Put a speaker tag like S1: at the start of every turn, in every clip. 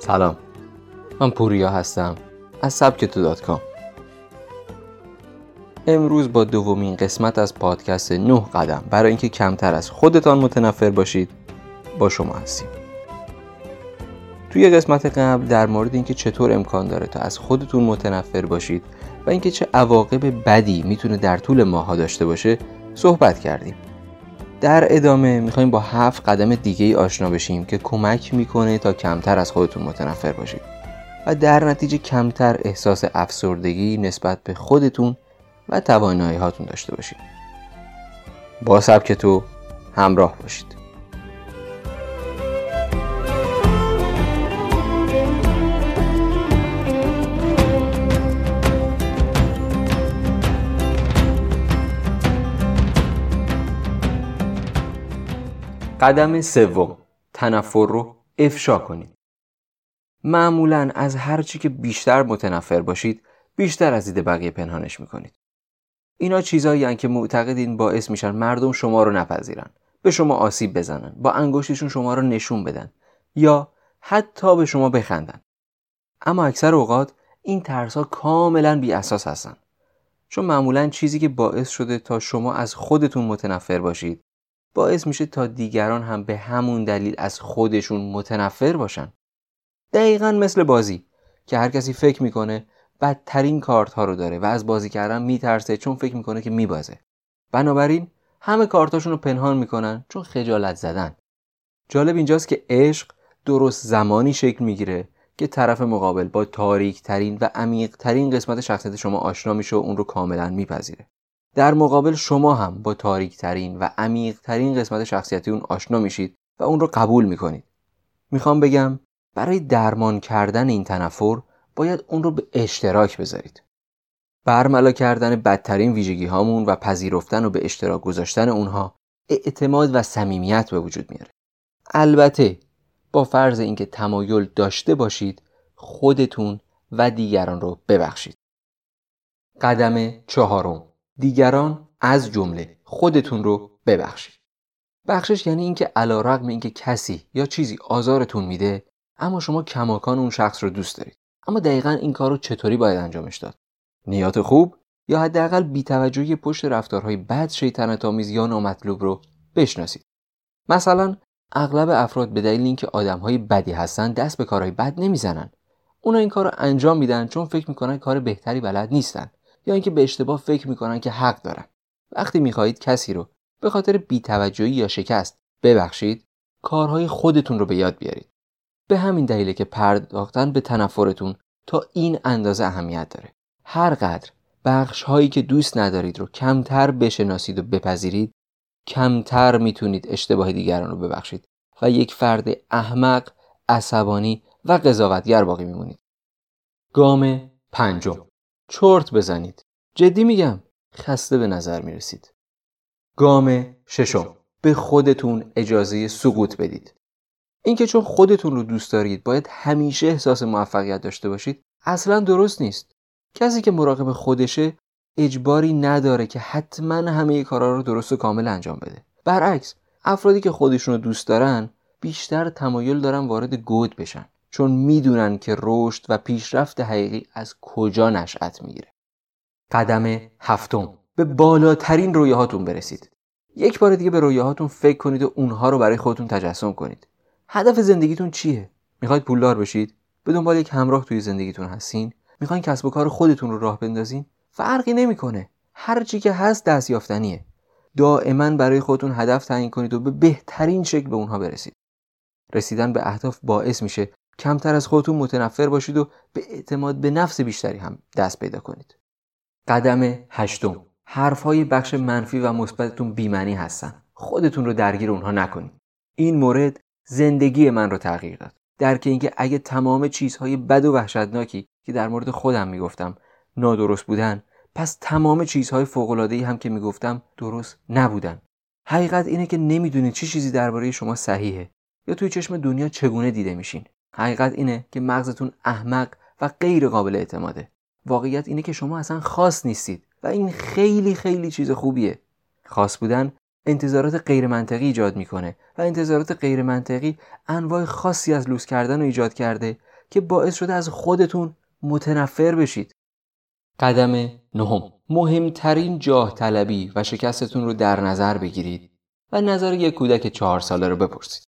S1: سلام. من پوریا هستم. از سبکتو دات کام. امروز با دومین قسمت از پادکست نه قدم. برای اینکه کمتر از خودتان متنفر باشید با شما هستیم. توی قسمت قبل در مورد اینکه چطور امکان داره تا از خودتون متنفر باشید و اینکه چه عواقب بدی می‌تونه در طول ماها داشته باشه صحبت کردیم. در ادامه می‌خوایم با هفت قدم دیگه ای آشنا بشیم که کمک می‌کنه تا کمتر از خودتون متنفر باشید. و در نتیجه کمتر احساس افسردگی نسبت به خودتون و توانایی هاتون داشته باشید. با سبک تو همراه باشید. قدم سوم تنفر رو افشا کنید. معمولا از هر چی که بیشتر متنفر باشید بیشتر از دید بقیه پنهانش می‌کنید. اینا چیزایی که معتقدین باعث میشن مردم شما رو نپذیرن به شما آسیب بزنن با انگشتشون شما رو نشون بدن یا حتی به شما بخندن. اما اکثر اوقات این ترس ها کاملا بی اساس هستن. چون معمولا چیزی که باعث شده تا شما از خودتون متنفر باشید باعث میشه تا دیگران هم به همون دلیل از خودشون متنفر باشن. دقیقا مثل بازی که هر کسی فکر می‌کنه بدترین کارت ها رو داره و از بازی کردن میترسه چون فکر می‌کنه که میبازه. بنابراین همه کارتاشون رو پنهان می‌کنن چون خجالت زدن. جالب اینجاست که عشق درست زمانی شکل می‌گیره که طرف مقابل با تاریک ترین و عمیق ترین قسمت شخصیت شما آشنا میشه و اون رو کاملا میپذیره. در مقابل شما هم با تاریک ترین و عمیق ترین قسمت شخصیتی اون آشنا میشید و اون رو قبول می‌کنید. می‌خوام بگم برای درمان کردن این تنفر باید اون رو به اشتراک بذارید. برملا کردن بدترین ویژگی هامون و پذیرفتن و به اشتراک گذاشتن اونها اعتماد و صمیمیت به وجود میاره. البته با فرض اینکه تمایل داشته باشید خودتون و دیگران رو ببخشید. قدم چهارم. دیگران از جمله خودتون رو ببخشید. بخشش یعنی اینکه علیرغم اینکه کسی یا چیزی آزارتون میده اما شما کماکان اون شخص رو دوست دارید. اما دقیقا این کار رو چطوری باید انجامش داد؟ نیات خوب یا حداقل بیتوجهی پشت رفتارهای بد شیطنت آمیز یا نامطلوب رو بشناسید؟ مثلا اغلب افراد به دلیل اینکه آدمهای بدی هستن دست به کارهای بد نمی‌زنن. اونا این کار رو انجام میدن چون فکر می‌کنن کار بهتری بلد نیستن. یا اینکه به اشتباه فکر می‌کنن که حق دارن. وقتی می‌خواهید کسی رو به خاطر بیتوجهی یا شکست ببخشید کارهای خودتون رو به یاد بیارید. به همین دلیله که پرداختن به تنفرتون تا این اندازه اهمیت داره. هر قدر بخش هایی که دوست ندارید رو کمتر بشناسید و بپذیرید کمتر می‌تونید اشتباه دیگران رو ببخشید و یک فرد احمق عصبانی و قضاوتگر باقی میمونید. گام پنجم. چرت بزنید. جدی میگم خسته به نظر می‌رسید. گام ششم. به خودتون اجازه سقوط بدید. اینکه چون خودتون رو دوست دارید باید همیشه احساس موفقیت داشته باشید اصلا درست نیست. کسی که مراقب خودشه اجباری نداره که حتما همه کارا رو درست و کامل انجام بده. برعکس افرادی که خودشون رو دوست دارن بیشتر تمایل دارن وارد گود بشن. چون می‌دونن که رشد و پیشرفت حقیقی از کجا نشأت می‌گیره. قدم هفتم. به بالاترین رویاهاتون برسید. یک بار دیگه به رویاهاتون فکر کنید و اونها رو برای خودتون تجسم کنید. هدف زندگیتون چیه؟ می‌خواید پولدار بشید؟ به دنبال یک همراه توی زندگیتون هستین؟ می‌خواین کسب و کار خودتون رو راه بندازین؟ فرقی نمی‌کنه. هر چی که هست دستیافتنیه دائما برای خودتون هدف تعیین کنید و به بهترین شکل به اونها برسید. رسیدن به اهداف باعث میشه کمتر از خودتون متنفر باشید و به اعتماد به نفس بیشتری هم دست پیدا کنید. قدم هشتم. حرفهای بخش منفی و مثبتتون بیمنی هستن. خودتون رو درگیر اونها نکنید. این مورد زندگی من رو تغییر داد. درک اینکه اگه تمام چیزهای بد و وحشتناکی که در مورد خودم می‌گفتم نادرست بودن پس تمام چیزهای فوق‌العاده‌ای هم که می‌گفتم درست نبودن. حقیقت اینه که نمی‌دونید چه چی چیزی درباره شما صحیحه یا توی چشم دنیا چگونه دیده میشین. حقیقت اینه که مغزتون احمق و غیر قابل اعتماده. واقعیت اینه که شما اصلا خاص نیستید و این خیلی خیلی چیز خوبیه. خاص بودن انتظارات غیر منطقی ایجاد می‌کنه و انتظارات غیر منطقی انواع خاصی از لوس کردن رو ایجاد کرده که باعث شده از خودتون متنفر بشید. قدم نهم. مهمترین جاه طلبی و شکستتون رو در نظر بگیرید و نظر یک کودک چهار ساله رو بپرسید.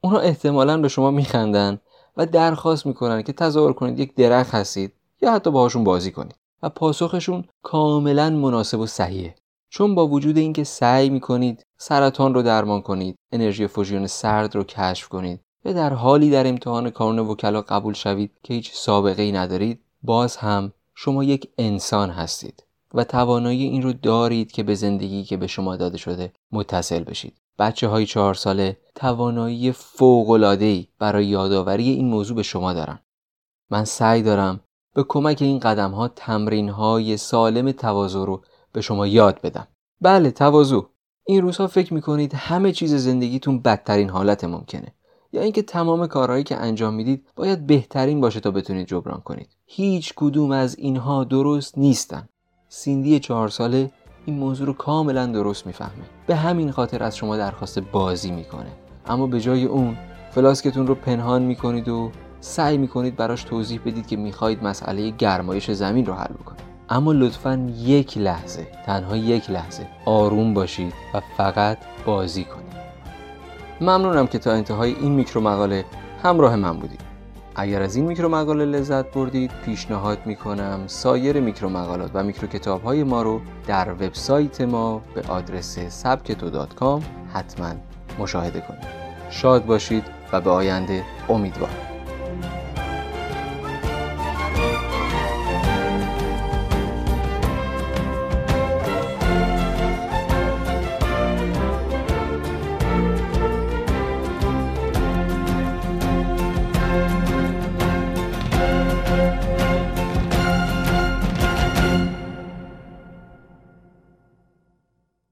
S1: اونا احتمالا به شما میخندن و درخواست می‌کنن که تصور کنید یک درخت هستید یا حتی باهاشون بازی کنید و پاسخشون کاملا مناسب و صحیحه. چون با وجود اینکه سعی می‌کنید سرطان رو درمان کنید انرژی فوژیون سرد رو کشف کنید یا در حالی در امتحان کانون وکلا قبول شوید که هیچ سابقه ای ندارید باز هم شما یک انسان هستید و توانایی این رو دارید که به زندگی که به شما داده شده متصل بشید. بچه های چهار ساله توانایی فوقلادهی برای یادآوری این موضوع به شما دارن. من سعی دارم به کمک این قدم ها تمرین های سالم تواضع رو به شما یاد بدم. بله تواضع. این روزها فکر می‌کنید همه چیز زندگیتون بدترین حالت ممکنه. یا اینکه تمام کارهایی که انجام می‌دید باید بهترین باشه تا بتونید جبران کنید. هیچ کدوم از اینها درست نیستن. سیندی چهار ساله این موضوع رو کاملا درست می‌فهمه. به همین خاطر از شما درخواست بازی می‌کنه. اما به جای اون فلاسکتون رو پنهان می‌کنید و سعی می‌کنید براش توضیح بدید که می‌خواهید مسئله گرمایش زمین رو حل بکنید. اما لطفا یک لحظه تنها یک لحظه آروم باشید و فقط بازی کنید. ممنونم که تا انتهای این میکرو مقاله همراه من بودید. اگر از این میکرو مقاله لذت بردید پیشنهاد می‌کنم سایر میکرو مقالات و میکرو کتاب های ما رو در وبسایت ما به آدرس سبکتو حتما مشاهده کنید. شاد باشید و به آینده امیدوار